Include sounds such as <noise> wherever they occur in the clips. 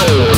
Whoa.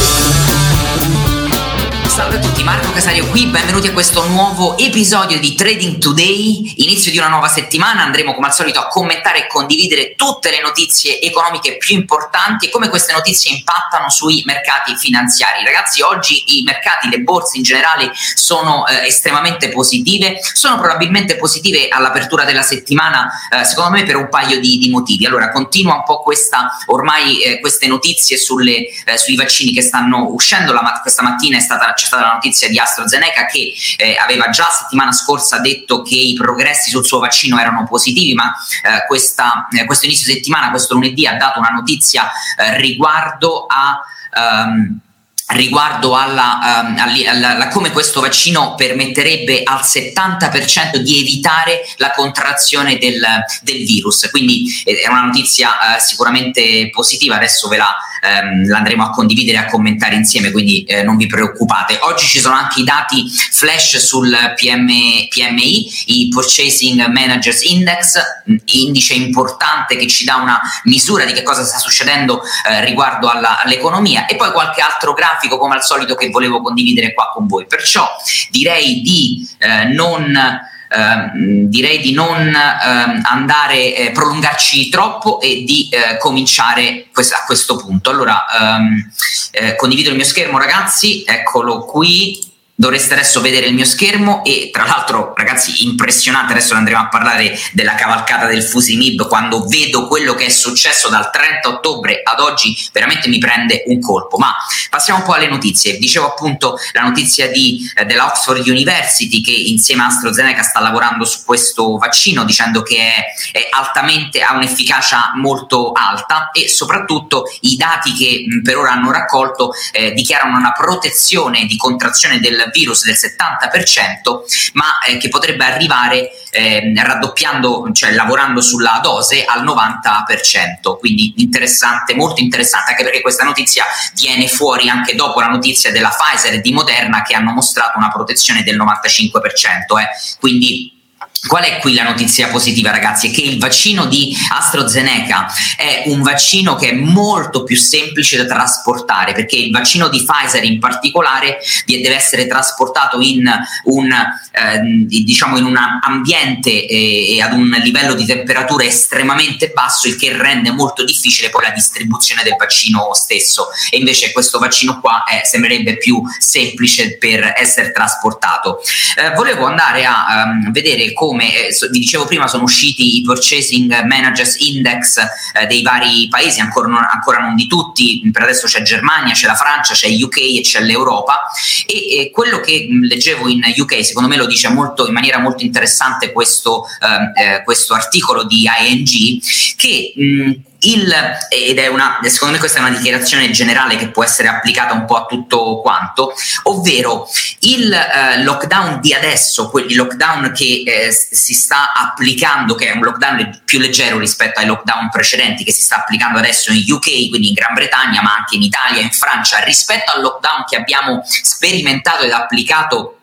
Tutti, Marco Casario qui, benvenuti a questo nuovo episodio di Trading Today, inizio di una nuova settimana, andremo come al solito a commentare e condividere tutte le notizie economiche più importanti e come queste notizie impattano sui mercati finanziari. Ragazzi, oggi i mercati, le borse in generale sono eh, estremamente positive, sono probabilmente positive all'apertura della settimana, eh, secondo me per un paio di, di, motivi. Allora, continua un po' questa, ormai eh, queste notizie sulle, eh, sui vaccini che stanno uscendo, la, questa mattina è stata c'è stata la notizia di AstraZeneca che eh, aveva già settimana scorsa detto che i progressi sul suo vaccino erano positivi, ma eh, questa, eh, questo inizio settimana, questo lunedì, ha dato una notizia eh, riguardo a... Um, riguardo alla, um, alla, alla, come questo vaccino permetterebbe al 70% di evitare la contrazione del, del virus. Quindi eh, è una notizia uh, sicuramente positiva, adesso ve la, um, l'andremo a condividere e a commentare insieme, quindi eh, non vi preoccupate. Oggi ci sono anche i dati flash sul PM, PMI, i Purchasing Managers Index, indice importante che ci dà una misura di che cosa sta succedendo eh, riguardo alla, all'economia e poi qualche altro grafico come al solito che volevo condividere qua con voi. Perciò direi di eh, non Uh, direi di non uh, andare eh, prolungarci troppo e di uh, cominciare a questo punto. Allora, um, condivido il mio schermo, ragazzi, eccolo qui dovreste adesso vedere il mio schermo e tra l'altro ragazzi impressionante. Adesso andremo a parlare della cavalcata del Fusimib quando vedo quello che è successo dal 30 ottobre ad oggi veramente mi prende un colpo. Ma passiamo un po' alle notizie. Dicevo appunto la notizia di, eh, della Oxford University che insieme a AstraZeneca sta lavorando su questo vaccino dicendo che è, è altamente ha un'efficacia molto alta e soprattutto i dati che mh, per ora hanno raccolto eh, dichiarano una protezione di contrazione del virus del 70%, ma eh, che potrebbe arrivare eh, raddoppiando, cioè lavorando sulla dose al 90%. Quindi interessante, molto interessante, anche perché questa notizia viene fuori anche dopo la notizia della Pfizer e di Moderna che hanno mostrato una protezione del 95%. Eh. Quindi Qual è qui la notizia positiva, ragazzi? È che il vaccino di AstraZeneca è un vaccino che è molto più semplice da trasportare, perché il vaccino di Pfizer in particolare deve essere trasportato in un, eh, diciamo in un ambiente e, e, ad un livello di temperatura estremamente basso, il che rende molto difficile poi la distribuzione del vaccino stesso. E invece questo vaccino qua è, sembrerebbe più semplice per essere trasportato. Eh, volevo andare a um, vedere come come eh, so, vi dicevo prima sono usciti i purchasing managers index eh, dei vari paesi, ancora non, ancora non, di tutti, per adesso c'è Germania, c'è la Francia, c'è UK e c'è l'Europa. E, e quello che mh, leggevo in UK secondo me lo dice molto, in maniera molto interessante questo, ehm, eh, questo articolo di ING che mh, il, ed è una, secondo me questa è una dichiarazione generale che può essere applicata un po' a tutto quanto, ovvero il eh, lockdown di adesso, il lockdown che eh, si sta applicando, che è un lockdown più leggero rispetto ai lockdown precedenti che si sta applicando adesso in UK, quindi in Gran Bretagna, ma anche in Italia, in Francia, rispetto al lockdown che abbiamo sperimentato ed applicato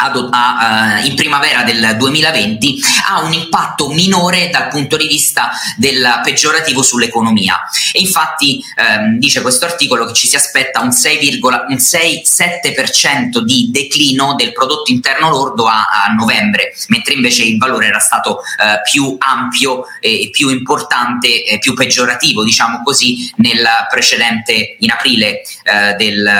a, uh, in primavera del 2020 ha un impatto minore dal punto di vista del peggiorativo sull'economia. E infatti um, dice questo articolo che ci si aspetta un 6,7% di declino del prodotto interno lordo a, a, novembre mentre invece il valore era stato uh, più ampio e più importante e più peggiorativo diciamo così nel precedente in aprile, uh, del,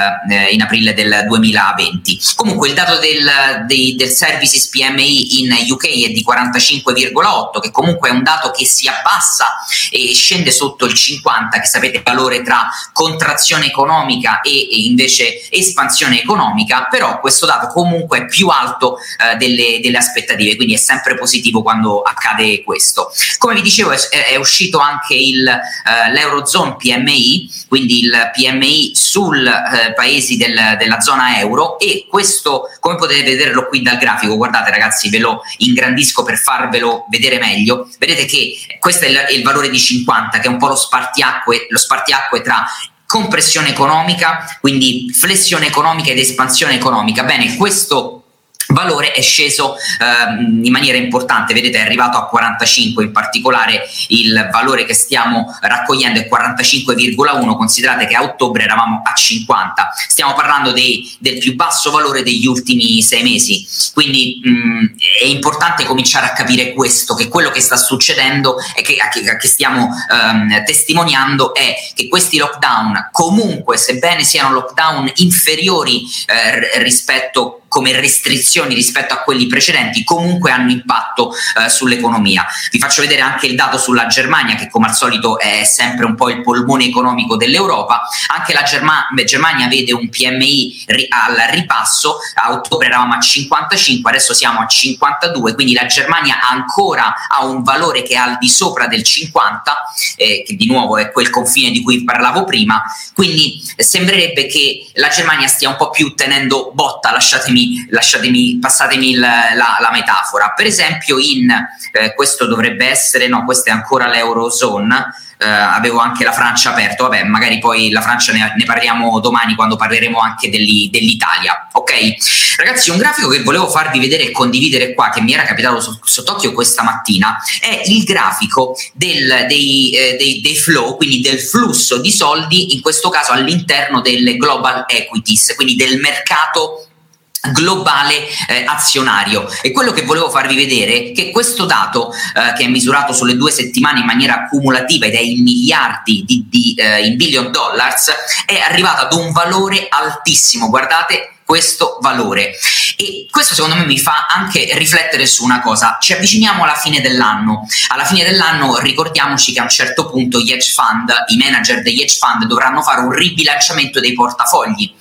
in aprile del 2020 comunque il dato del dei, del services PMI in UK è di 45,8 che comunque è un dato che si abbassa e scende sotto il 50 che sapete valore tra contrazione economica e, e, invece espansione economica però questo dato comunque è più alto eh, delle, delle, aspettative quindi è sempre positivo quando accade questo. Come vi dicevo è, è uscito anche il, eh, l'Eurozone PMI quindi il PMI sul eh, paesi del, della zona euro e questo come potete vederlo qui dal grafico. Guardate ragazzi ve lo ingrandisco per farvelo vedere meglio. Vedete che questo è il, il valore di 50 che è un po' lo spartiacque, lo spartiacque tra compressione economica quindi flessione economica ed espansione economica. Bene questo valore è sceso ehm, in maniera importante, vedete è arrivato a 45, in particolare il valore che stiamo raccogliendo è 45,1, considerate che a ottobre eravamo a 50, stiamo parlando dei, del più basso valore degli ultimi sei mesi, quindi mh, è importante cominciare a capire questo, che quello che sta succedendo e che, che, che stiamo ehm, testimoniando è che questi lockdown comunque, sebbene siano lockdown inferiori eh, rispetto come restrizioni rispetto a quelli precedenti comunque hanno impatto eh, sull'economia. Vi faccio vedere anche il dato sulla Germania che come al solito è sempre un po' il polmone economico dell'Europa. Anche la Germa- Germania vede un PMI ri- al ripasso, a ottobre eravamo a 55, adesso siamo a 52, quindi la Germania ancora ha un valore che è al di sopra del 50, eh, che di nuovo è quel confine di cui parlavo prima, quindi sembrerebbe che la Germania stia un po' più tenendo botta, lasciatemi lasciatemi, lasciatemi passatemi il, la, la, metafora. Per esempio, in eh, questo dovrebbe essere, no, questa è ancora l'Eurozone. Uh, avevo anche la Francia aperto, vabbè, magari poi la Francia ne, ne parliamo domani quando parleremo anche degli, dell'Italia, ok? Ragazzi, un grafico che volevo farvi vedere e condividere qua, che mi era capitato so, sott'occhio questa mattina, è il grafico del, dei, eh, dei, dei flow, quindi del flusso di soldi, in questo caso all'interno delle global equities, quindi del mercato globale eh, azionario. E quello che volevo farvi vedere è che questo dato eh, che è misurato sulle due settimane in maniera cumulativa ed è in miliardi di, di eh, in billion dollars è arrivato ad un valore altissimo. Guardate questo valore. E questo secondo me mi fa anche riflettere su una cosa, ci avviciniamo alla fine dell'anno, alla fine dell'anno ricordiamoci che a un certo punto gli hedge fund, i manager degli hedge fund dovranno fare un ribilanciamento dei portafogli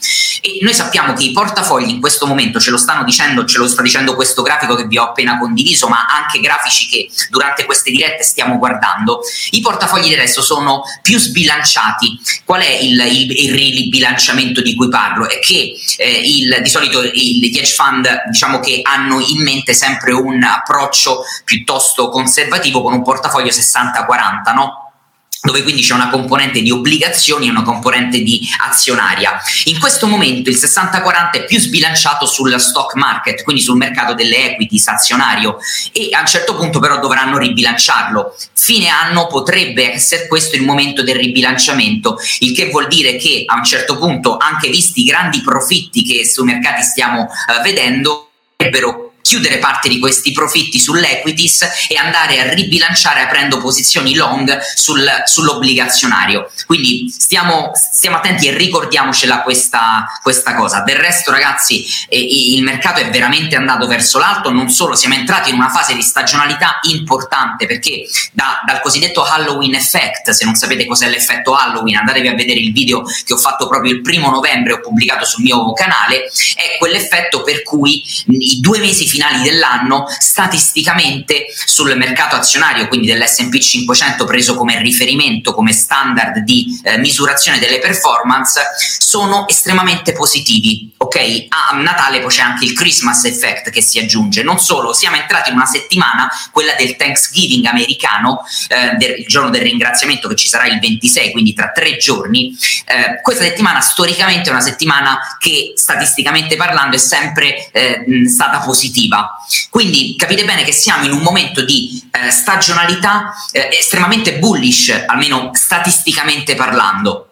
e noi sappiamo che i portafogli in questo momento ce lo stanno dicendo, ce lo sta dicendo questo grafico che vi ho appena condiviso, ma anche grafici che durante queste dirette stiamo guardando, i portafogli adesso sono più sbilanciati. Qual è il, il, il ribilanciamento di cui parlo? È che eh, il, di solito gli hedge fund diciamo che hanno in mente sempre un approccio piuttosto conservativo con un portafoglio 60-40, no? Dove quindi c'è una componente di obbligazioni e una componente di azionaria. In questo momento il 60-40 è più sbilanciato sul stock market, quindi sul mercato delle equities azionario e a un certo punto però dovranno ribilanciarlo. Fine anno potrebbe essere questo il momento del ribilanciamento, il che vuol dire che a un certo punto, anche visti i grandi profitti che sui mercati stiamo uh, vedendo, potrebbero chiudere parte di questi profitti sull'equities e andare a ribilanciare aprendo posizioni long sul, sull'obbligazionario. Quindi stiamo, stiamo, attenti e ricordiamocela questa, questa cosa. Del resto, ragazzi, eh, il mercato è veramente andato verso l'alto, non solo siamo entrati in una fase di stagionalità importante perché da, dal cosiddetto Halloween effect, se non sapete cos'è l'effetto Halloween, andatevi a vedere il video che ho fatto proprio il primo novembre, ho pubblicato sul mio canale, è quell'effetto per cui i due mesi finali finali dell'anno statisticamente sul mercato azionario, quindi dell'SP 500 preso come riferimento, come standard di eh, misurazione delle performance, sono estremamente positivi. Ok, a Natale poi c'è anche il Christmas effect che si aggiunge. Non solo, siamo entrati in una settimana, quella del Thanksgiving americano, eh, del, il giorno del ringraziamento che ci sarà il 26, quindi tra tre giorni. Eh, questa settimana storicamente è una settimana che statisticamente parlando è sempre eh, stata positiva positiva. Quindi capite bene che siamo in un momento di eh, stagionalità eh, estremamente bullish, almeno statisticamente parlando.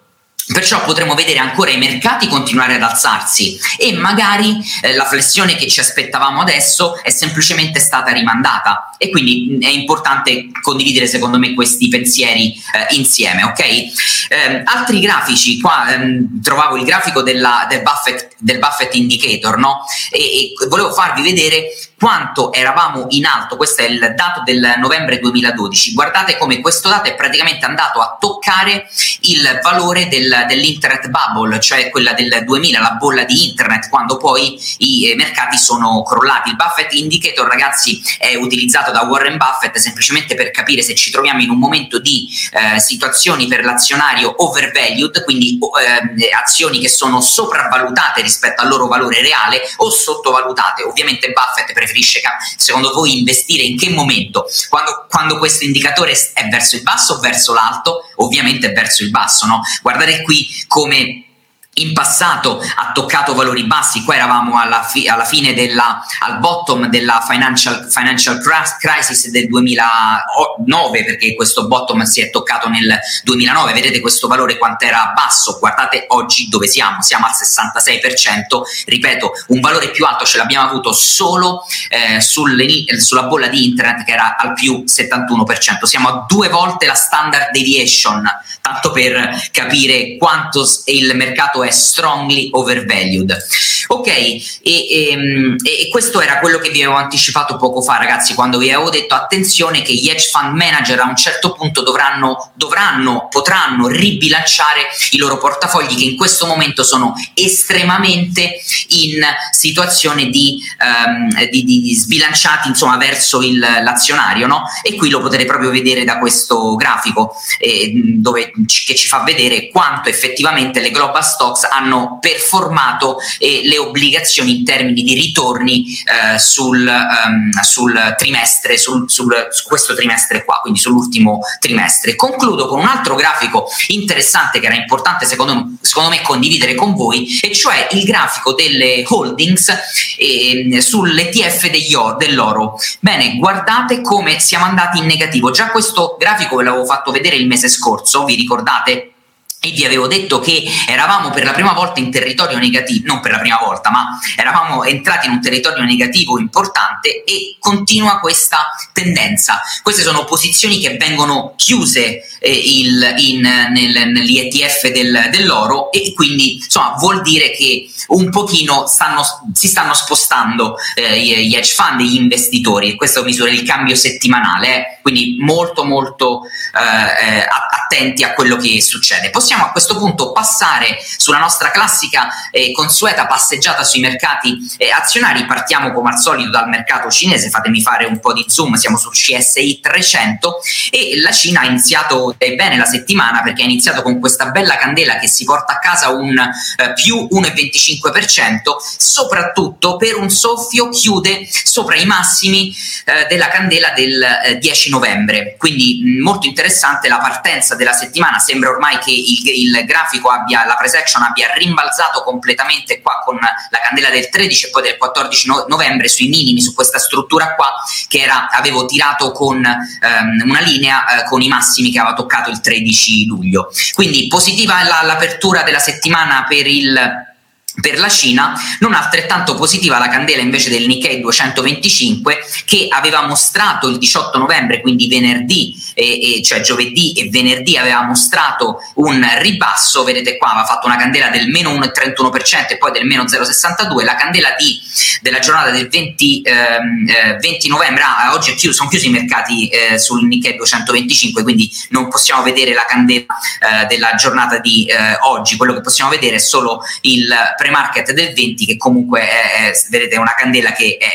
Perciò potremo vedere ancora i mercati continuare ad alzarsi e magari eh, la flessione che ci aspettavamo adesso è semplicemente stata rimandata e quindi è importante condividere secondo me questi pensieri eh, insieme, ok? Eh, altri grafici, qua ehm, trovavo il grafico della, del, Buffett, del Buffett Indicator, no? E, e volevo farvi vedere quanto eravamo in alto, questo è il dato del novembre 2012, guardate come questo dato è praticamente andato a toccare il valore del, dell'internet bubble, cioè quella del 2000, la bolla di internet, quando poi i eh, mercati sono crollati. Il Buffett Indicator, ragazzi, è utilizzato da Warren Buffett semplicemente per capire se ci troviamo in un momento di eh, situazioni per l'azionario overvalued, quindi eh, azioni che sono sopravvalutate rispetto al loro valore reale o sottovalutate. Ovviamente Buffett per preferisce secondo voi investire in che momento? Quando, quando questo indicatore è verso il basso o verso l'alto? Ovviamente verso il basso, no? Guardate qui come in passato ha toccato valori bassi, qua eravamo alla, fi- alla fine della, al bottom della financial, financial crisis del 2009 perché questo bottom si è toccato nel 2009, vedete questo valore quanto era basso, guardate oggi dove siamo, siamo al 66%, ripeto un valore più alto ce l'abbiamo avuto solo eh, sulla bolla di internet che era al più 71%, siamo a due volte la standard deviation, tanto per capire quanto il mercato è strongly overvalued. Ok, e, e, ehm, e, questo era quello che vi avevo anticipato poco fa, ragazzi, quando vi avevo detto attenzione che gli hedge fund manager a un certo punto dovranno, dovranno potranno ribilanciare i loro portafogli che in questo momento sono estremamente in situazione di, um, di, di sbilanciati insomma, verso il, l'azionario, no? E qui lo potete proprio vedere da questo grafico eh, dove, che ci fa vedere quanto effettivamente le global stocks hanno performato eh, le obbligazioni in termini di ritorni eh, sul, um, sul, trimestre, sul, sul, su questo trimestre qua, quindi sull'ultimo trimestre. Concludo con un altro grafico interessante che era importante secondo, secondo me condividere con voi, e cioè il grafico delle holdings eh, sull'ETF dell'oro. Bene, guardate come siamo andati in negativo. Già questo grafico ve l'avevo fatto vedere il mese scorso, vi ricordate? E vi avevo detto che eravamo per la prima volta in territorio negativo, non per la prima volta, ma eravamo entrati in un territorio negativo importante e continua questa tendenza. Queste sono posizioni che vengono chiuse eh, il, in, nel, negli ETF del, dell'oro e quindi insomma vuol dire che un pochino stanno, si stanno spostando eh, gli hedge fund, gli investitori, questo misura il cambio settimanale, eh, quindi molto molto eh, eh attenti a quello che succede. Possiamo a questo punto passare sulla nostra classica e consueta passeggiata sui mercati eh, azionari, partiamo come al solito dal mercato cinese, fatemi fare un po' di zoom, siamo sul CSI 300 e la Cina ha iniziato eh, bene la settimana perché ha iniziato con questa bella candela che si porta a casa un eh, più 1,25%, soprattutto per un soffio chiude sopra i massimi eh, della candela del 10 eh, novembre, quindi mh, molto interessante la partenza della settimana, sembra ormai che il, il grafico abbia, la price action abbia rimbalzato completamente qua con la candela del 13 e poi del 14 no- novembre sui minimi, su questa struttura qua che era, avevo tirato con um, una linea uh, con i massimi che aveva toccato il 13 luglio. Quindi positiva la, l'apertura della settimana per il per la Cina, non altrettanto positiva la candela invece del Nikkei 225 che aveva mostrato il 18 novembre, quindi venerdì, eh, eh, cioè giovedì e venerdì aveva mostrato un ribasso, vedete qua aveva fatto una candela del meno 1,31% e poi del meno 0,62, la candela di, della giornata del 20, ehm, eh, 20 novembre, ah, oggi chiuso, sono chiusi i mercati eh, sul Nikkei 225, quindi non possiamo vedere la candela eh, della giornata di eh, oggi, quello che possiamo vedere è solo il pre-market del 20 che comunque è, è, vedete, una candela che è,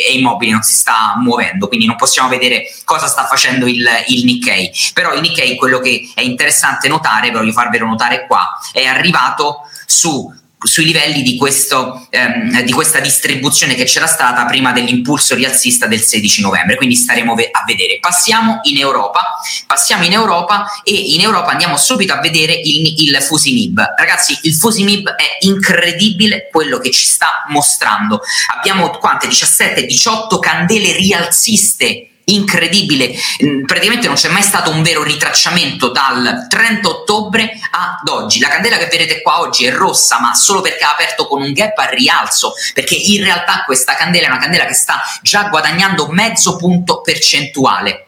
è, immobile, non si sta muovendo, quindi non possiamo vedere cosa sta facendo il, il Nikkei. Però il Nikkei, quello che è interessante notare, voglio farvelo notare qua, è arrivato su sui livelli di, questo, ehm, di, questa distribuzione che c'era stata prima dell'impulso rialzista del 16 novembre, quindi staremo a vedere. Passiamo in Europa, passiamo in Europa e in Europa andiamo subito a vedere il, il Fusimib. Ragazzi, il Fusimib è incredibile quello che ci sta mostrando. Abbiamo quante? 17, 18 candele rialziste incredibile, mm, praticamente non c'è mai stato un vero ritracciamento dal 30 ottobre ad oggi. La candela che vedete qua oggi è rossa, ma solo perché ha aperto con un gap a rialzo, perché in realtà questa candela è una candela che sta già guadagnando mezzo punto percentuale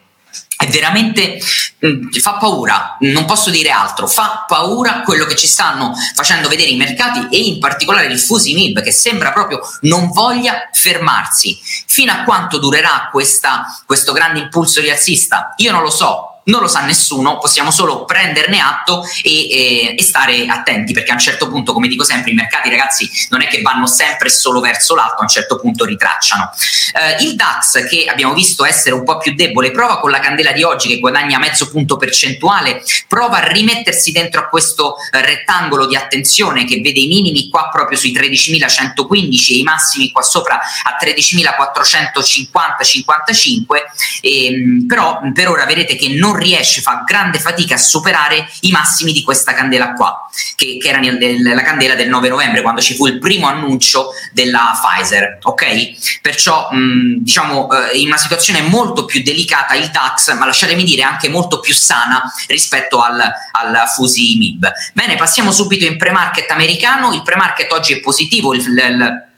è veramente mm, fa paura, non posso dire altro, fa paura quello che ci stanno facendo vedere i mercati e in particolare il Fusimib che sembra proprio non voglia fermarsi. Fino a quanto durerà questa, questo grande impulso rialzista? Io non lo so, non lo sa nessuno, possiamo solo prenderne atto e, e, e, stare attenti perché a un certo punto, come dico sempre, i mercati ragazzi non è che vanno sempre solo verso l'alto, a un certo punto ritracciano. Eh, il DAX che abbiamo visto essere un po' più debole, prova con la candela di oggi che guadagna mezzo punto percentuale, prova a rimettersi dentro a questo eh, rettangolo di attenzione che vede i minimi qua proprio sui 13.115 e i massimi qua sopra a 13.450-55, ehm, però per ora vedete che non riesce, fa grande fatica a superare i massimi di questa candela qua, che, che era nel, la candela del 9 novembre, quando ci fu il primo annuncio della Pfizer, ok? Perciò mh, diciamo eh, in una situazione molto più delicata il DAX, ma lasciatemi dire anche molto più sana rispetto al, al Fusi MIB. Bene, passiamo subito in pre-market americano, il pre-market oggi è positivo, il, il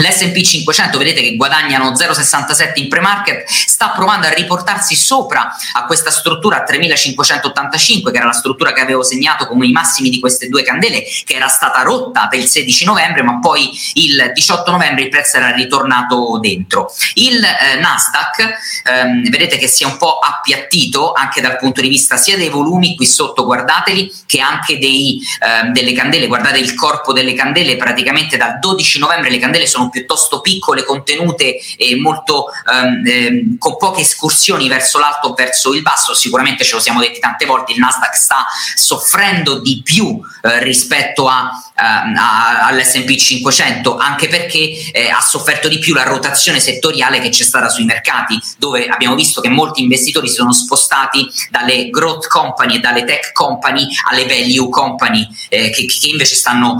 L'SP 500 vedete che guadagnano 0,67 in pre-market, sta provando a riportarsi sopra a questa struttura 3585, che era la struttura che avevo segnato come i massimi di queste due candele, che era stata rotta per il 16 novembre, ma poi il 18 novembre il prezzo era ritornato dentro. Il eh, Nasdaq, ehm, vedete che si è un po' appiattito anche dal punto di vista sia dei volumi qui sotto, guardateli, che anche dei, ehm, delle candele. Guardate il corpo delle candele, praticamente dal 12 novembre le candele sono piuttosto piccole, contenute e molto ehm, ehm, con poche escursioni verso l'alto o verso il basso. Sicuramente ce lo siamo detti tante volte, il Nasdaq sta soffrendo di più eh, rispetto a all'SP 500, anche perché eh, ha sofferto di più la rotazione settoriale che c'è stata sui mercati, dove abbiamo visto che molti investitori si sono spostati dalle growth company e dalle tech company alle value company, eh, che, che, invece stanno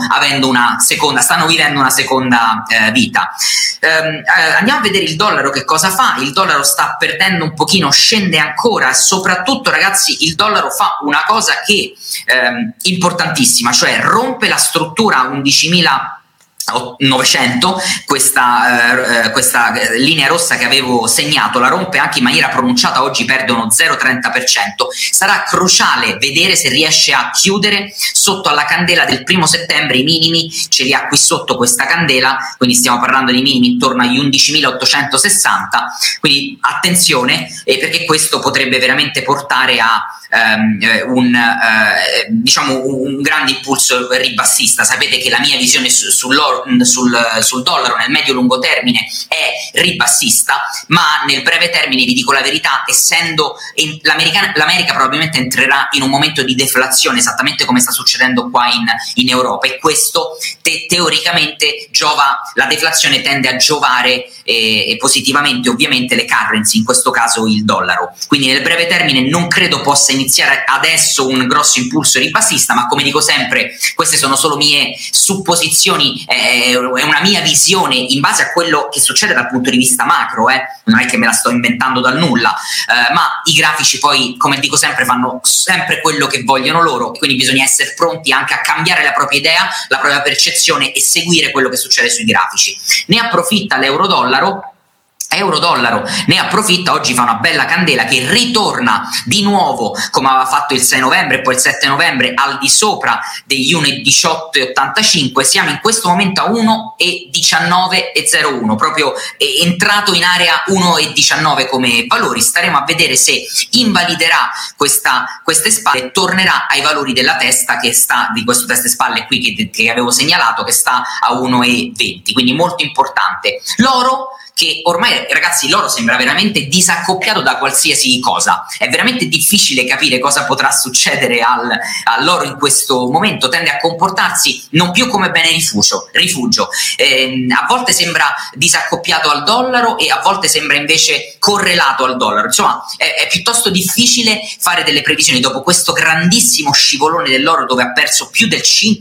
seconda, stanno vivendo una seconda eh, vita. Ehm, eh, andiamo a vedere il dollaro che cosa fa. Il dollaro sta perdendo un pochino, scende ancora, soprattutto ragazzi, il dollaro fa una cosa che ehm, importantissima, cioè rompe la struttura struttura 11.000 900 questa, eh, questa, linea rossa che avevo segnato la rompe anche in maniera pronunciata oggi perde uno 0,30% sarà cruciale vedere se riesce a chiudere sotto alla candela del primo settembre i minimi ce li ha qui sotto questa candela quindi stiamo parlando di minimi intorno agli 11.860 quindi attenzione eh, perché questo potrebbe veramente portare a ehm, eh, un, eh, diciamo un grande impulso ribassista. Sapete che la mia visione su, sul, sul dollaro nel medio-lungo termine è ribassista, ma nel breve termine vi dico la verità, essendo l'America, l'America probabilmente entrerà in un momento di deflazione, esattamente come sta succedendo qua in, in Europa, e questo te, teoricamente giova, la deflazione tende a giovare eh, positivamente ovviamente le currency, in questo caso il dollaro. Quindi nel breve termine non credo possa iniziare adesso un grosso impulso ribassista, ma come dico sempre, queste sono solo mie supposizioni. Eh, è una mia visione in base a quello che succede dal punto di vista macro, eh? non è che me la sto inventando dal nulla, eh, ma i grafici poi, come dico sempre, fanno sempre quello che vogliono loro, quindi bisogna essere pronti anche a cambiare la propria idea, la propria percezione e seguire quello che succede sui grafici. Ne approfitta l'euro-dollaro euro-dollaro ne approfitta, oggi fa una bella candela che ritorna di nuovo come aveva fatto il 6 novembre e poi il 7 novembre al di sopra degli 1,18,85 siamo in questo momento a 1,19,01 proprio è entrato in area 1,19 come valori. Staremo a vedere se invaliderà questa, queste spalle e tornerà ai valori della testa che sta di questo testa e spalle qui che, che avevo segnalato che sta a 1,20 quindi molto importante. L'oro che ormai ragazzi l'oro sembra veramente disaccoppiato da qualsiasi cosa, è veramente difficile capire cosa potrà succedere al, all'oro in questo momento, tende a comportarsi non più come bene rifugio, rifugio. Eh, a volte sembra disaccoppiato al dollaro e a volte sembra invece correlato al dollaro, insomma è, è piuttosto difficile fare delle previsioni. Dopo questo grandissimo scivolone dell'oro dove ha perso più del 5%,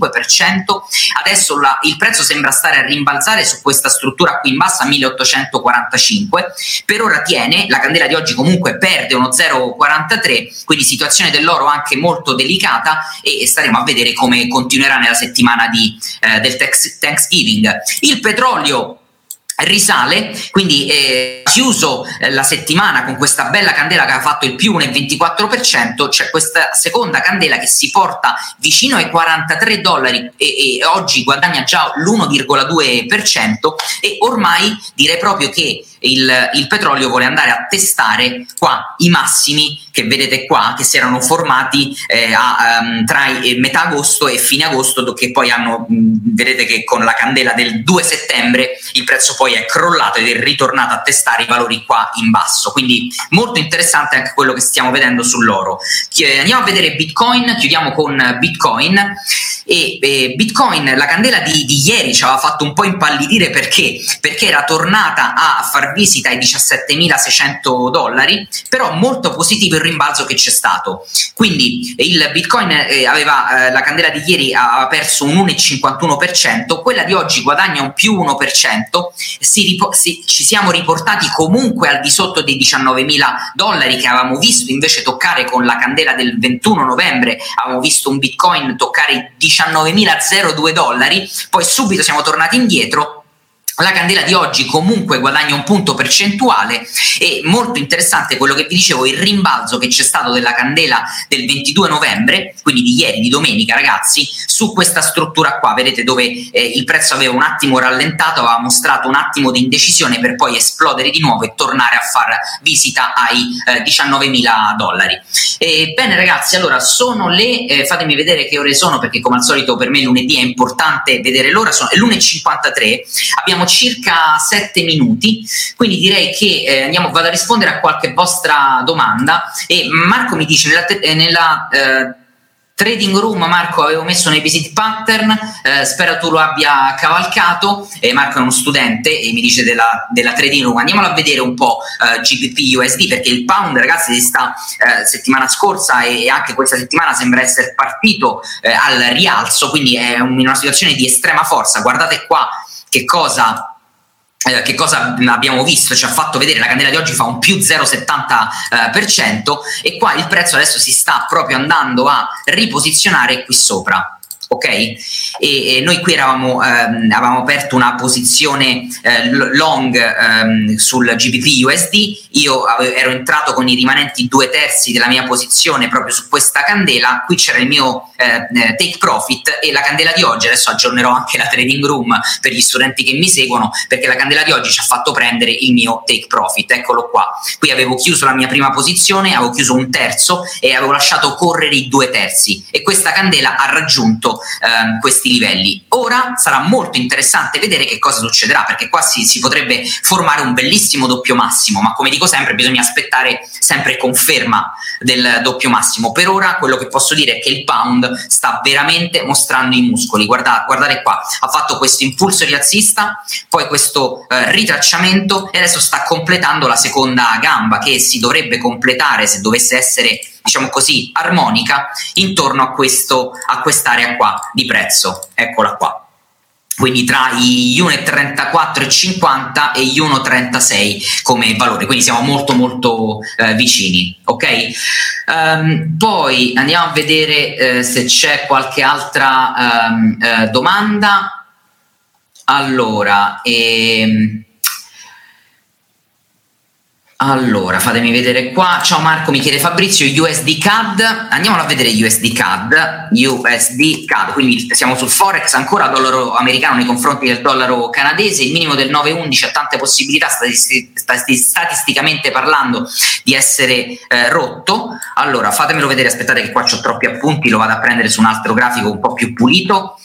adesso la, il prezzo sembra stare a rimbalzare su questa struttura qui in basso a 1800 145, per ora tiene, la candela di oggi comunque perde uno 0,43, quindi situazione dell'oro anche molto delicata e staremo a vedere come continuerà nella settimana di, eh, del Thanksgiving. Il petrolio risale, quindi eh, chiuso eh, la settimana con questa bella candela che ha fatto il più 1,24%, c'è questa seconda candela che si porta vicino ai 43 dollari e, e oggi guadagna già l'1,2% e ormai direi proprio che il, il, petrolio vuole andare a testare qua i massimi che vedete qua che si erano formati eh, a, um, tra eh, metà agosto e fine agosto che poi hanno mh, vedete che con la candela del 2 settembre il prezzo poi è crollato ed è ritornato a testare i valori qua in basso. Quindi molto interessante anche quello che stiamo vedendo sull'oro andiamo a vedere bitcoin chiudiamo con bitcoin e eh, Bitcoin, la candela di, di, ieri ci aveva fatto un po' impallidire perché? Perché era tornata a far visita ai 17.600 dollari, però molto positivo il rimbalzo che c'è stato. Quindi il Bitcoin eh, aveva, eh, la candela di ieri aveva perso un 1,51%, quella di oggi guadagna un più 1%, si ripo- si, ci siamo riportati comunque al di sotto dei 19.000 dollari che avevamo visto invece toccare con la candela del 21 novembre, avevamo visto un Bitcoin toccare i 19.002 dollari, poi subito siamo tornati indietro la candela di oggi comunque guadagna un punto percentuale e molto interessante quello che vi dicevo, il rimbalzo che c'è stato della candela del 22 novembre, quindi di ieri, di domenica ragazzi, su questa struttura qua, vedete dove eh, il prezzo aveva un attimo rallentato, aveva mostrato un attimo di indecisione per poi esplodere di nuovo e tornare a far visita ai eh, 19.000 dollari. E, bene ragazzi, allora sono le, eh, fatemi vedere che ore sono perché come al solito per me lunedì è importante vedere l'ora, sono, è l'1.53, abbiamo circa 7 minuti, quindi direi che eh, andiamo, vado a rispondere a qualche vostra domanda e Marco mi dice nella, te- eh, nella eh, Trading Room, Marco, avevo messo nei visit pattern, eh, spero tu lo abbia cavalcato. Eh, Marco è uno studente e mi dice della, della Trading Room. Andiamolo a vedere un po' eh, GBP USD perché il pound, ragazzi, si sta eh, settimana scorsa e, anche questa settimana sembra essere partito eh, al rialzo, quindi è un, in una situazione di estrema forza. Guardate qua che cosa eh, che cosa abbiamo visto? Ci ha fatto vedere la candela di oggi fa un più 0,70% eh, e qua il prezzo adesso si sta proprio andando a riposizionare qui sopra ok? E, e noi qui eravamo, ehm, avevamo aperto una posizione eh, long ehm, sul GBP USD, io avevo, ero entrato con i rimanenti due terzi della mia posizione proprio su questa candela, qui c'era il mio eh, eh, take profit e la candela di oggi, adesso aggiornerò anche la trading room per gli studenti che mi seguono, perché la candela di oggi ci ha fatto prendere il mio take profit, eccolo qua, qui avevo chiuso la mia prima posizione, avevo chiuso un terzo e avevo lasciato correre i due terzi. E questa candela ha raggiunto ehm, questi livelli. Ora sarà molto interessante vedere che cosa succederà, perché qua si, si, potrebbe formare un bellissimo doppio massimo, ma come dico sempre bisogna aspettare sempre conferma del doppio massimo. Per ora quello che posso dire è che il pound sta veramente mostrando i muscoli. Guarda, guardate qua, ha fatto questo impulso rialzista, poi questo eh, ritracciamento e adesso sta completando la seconda gamba che si dovrebbe completare se dovesse essere diciamo così, armonica intorno a, questo, a quest'area qua di prezzo. Eccola qua quindi tra i 1,34,50 e gli 1,36 come valore, quindi siamo molto molto eh, vicini, ok? Um, poi andiamo a vedere eh, se c'è qualche altra um, eh, domanda. Allora, ehm, allora, fatemi vedere qua. Ciao Marco, mi chiede Fabrizio, USD CAD. Andiamolo a vedere USD CAD. USD CAD, quindi siamo sul Forex, ancora dollaro americano nei confronti del dollaro canadese. Il minimo del 9,11 ha tante possibilità statisti- statisticamente parlando di essere eh, rotto. Allora, fatemelo vedere, aspettate che qua ho troppi appunti, lo vado a prendere su un altro grafico un po' più pulito.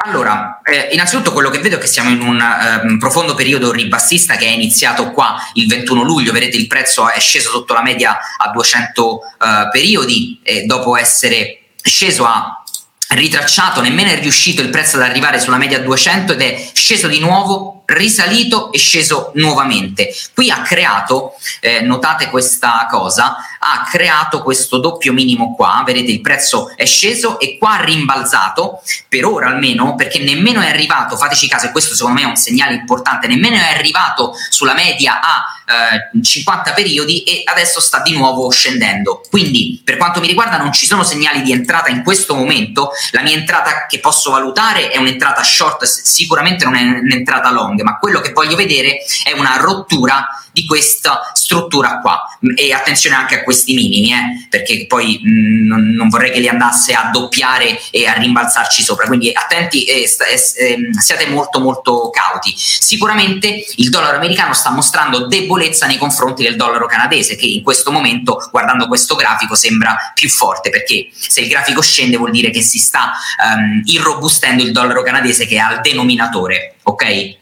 Allora, eh, innanzitutto quello che vedo è che siamo in un eh, profondo periodo ribassista che è iniziato qua il 21 luglio, vedete il prezzo è sceso sotto la media a 200 eh, periodi e dopo essere sceso a ritracciato, nemmeno è riuscito il prezzo ad arrivare sulla media 200 ed è sceso di nuovo, risalito e sceso nuovamente. Qui ha creato, eh, notate questa cosa, ha creato questo doppio minimo qua, vedete il prezzo è sceso e qua ha rimbalzato, per ora almeno, perché nemmeno è arrivato, fateci caso, e questo secondo me è un segnale importante, nemmeno è arrivato sulla media a eh, 50 periodi e adesso sta di nuovo scendendo. Quindi per quanto mi riguarda non ci sono segnali di entrata in questo momento, la mia entrata che posso valutare è un'entrata short, sicuramente non è un'entrata long, ma quello che voglio vedere è una rottura di questa struttura qua. E attenzione anche a questi minimi eh, perché poi mh, mm, non, vorrei che li andasse a doppiare e a rimbalzarci sopra. Quindi attenti e eh, siate molto molto cauti. Sicuramente il dollaro americano sta mostrando debolezza nei confronti del dollaro canadese che in questo momento guardando questo grafico sembra più forte perché se il grafico scende vuol dire che si sta um, irrobustendo il dollaro canadese che è al denominatore ok?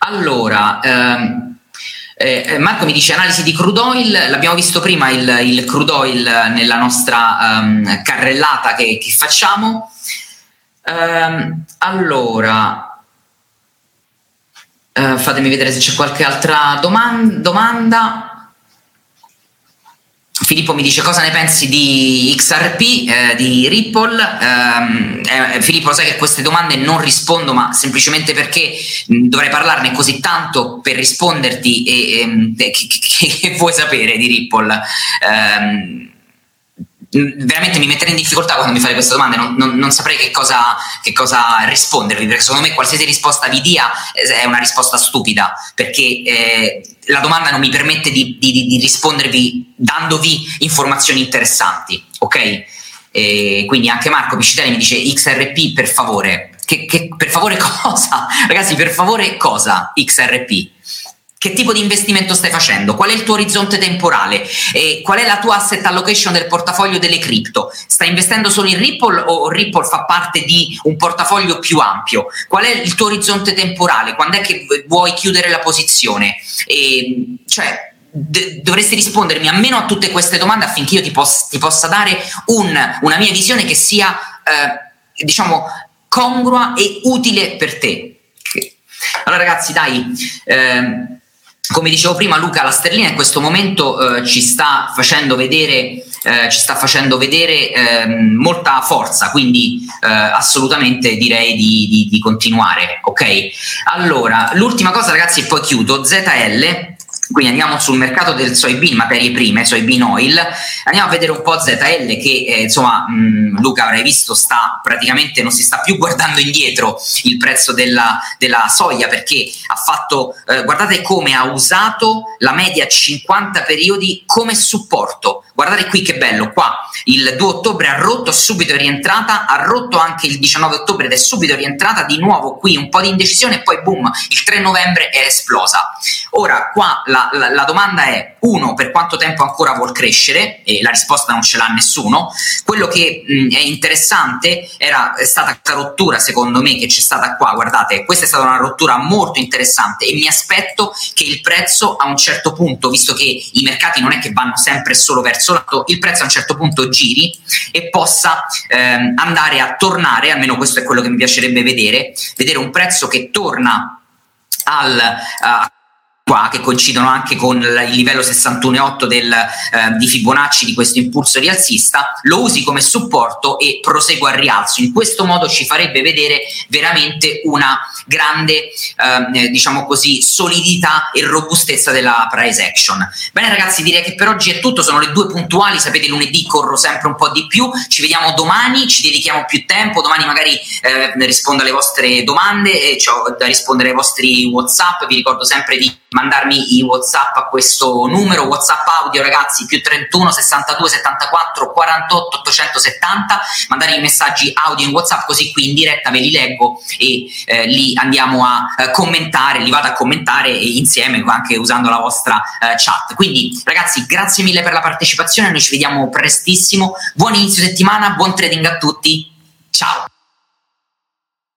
Allora um, eh, eh, Marco mi dice analisi di crude oil, l'abbiamo visto prima il, il crude oil nella nostra um, carrellata che, che facciamo. Um, allora, uh, fatemi vedere se c'è qualche altra doman- domanda. Filippo mi dice cosa ne pensi di XRP, eh, di Ripple. Um, eh, Filippo, sai che queste domande non rispondo, ma semplicemente perché dovrei parlarne così tanto per risponderti e, e che, che, che, vuoi sapere di Ripple. Um, veramente mi metterei in difficoltà quando mi fate queste domande, non, non, non saprei che cosa, che cosa, rispondervi, perché secondo me qualsiasi risposta vi dia è una risposta stupida, perché eh, la domanda non mi permette di, di, di, rispondervi dandovi informazioni interessanti, ok? E quindi anche Marco Piscitelli mi dice XRP per favore, che, che, per favore <laughs> cosa? Ragazzi, per favore cosa XRP? Che tipo di investimento stai facendo? Qual è il tuo orizzonte temporale? E qual è la tua asset allocation del portafoglio delle cripto? Stai investendo solo in Ripple o Ripple fa parte di un portafoglio più ampio? Qual è il tuo orizzonte temporale? Quando è che vuoi chiudere la posizione? E, cioè, d- dovresti rispondermi almeno a tutte queste domande affinché io ti, poss- ti possa dare un, una mia visione che sia, eh, diciamo, congrua e utile per te. Allora ragazzi, dai... Eh, come dicevo prima Luca, la sterlina in questo momento eh, ci sta facendo vedere, eh, ci sta facendo vedere eh, molta forza, quindi eh, assolutamente direi di, di, di, continuare. Ok, allora l'ultima cosa ragazzi e poi chiudo, ZL quindi andiamo sul mercato del soybean, materie prime, soybean oil, andiamo a vedere un po' ZL che eh, insomma mh, Luca avrai visto sta praticamente non si sta più <laughs> guardando indietro il prezzo della, della soia perché ha fatto, eh, guardate come ha usato la media 50 periodi come supporto, guardate qui che bello, qua il 2 ottobre ha rotto, subito è rientrata, ha rotto anche il 19 ottobre ed è subito rientrata, di nuovo qui un po' di indecisione e poi boom, il 3 novembre è esplosa. Ora qua la la, la, domanda è, uno, per quanto tempo ancora vuol crescere? E la risposta non ce l'ha nessuno. Quello che mh, è interessante era, è stata questa rottura, secondo me, che c'è stata qua. Guardate, questa è stata una rottura molto interessante e mi aspetto che il prezzo a un certo punto, visto che i mercati non è che vanno sempre solo verso l'alto, il prezzo a un certo punto giri e possa ehm, andare a tornare, almeno questo è quello che mi piacerebbe vedere, vedere un prezzo che torna al, uh, qua che coincidono anche con il livello 61,8 del, eh, di Fibonacci di questo impulso rialzista, lo usi come supporto e prosegua al rialzo. In questo modo ci farebbe vedere veramente una grande, eh, diciamo così, solidità e robustezza della price action. Bene ragazzi, direi che per oggi è tutto, sono le due puntuali, sapete lunedì corro sempre un po' di più, ci vediamo domani, ci dedichiamo più tempo, domani magari eh, rispondo alle vostre domande e ho da rispondere ai vostri Whatsapp, vi ricordo sempre di mandarmi i whatsapp a questo numero whatsapp audio ragazzi più 31 62 74 48 870 mandare i messaggi audio in whatsapp così qui in diretta ve li leggo e eh, li andiamo a eh, commentare li vado a commentare insieme anche usando la vostra eh, chat. Quindi ragazzi grazie mille per la partecipazione noi ci vediamo prestissimo. Buon inizio settimana buon trading a tutti. Ciao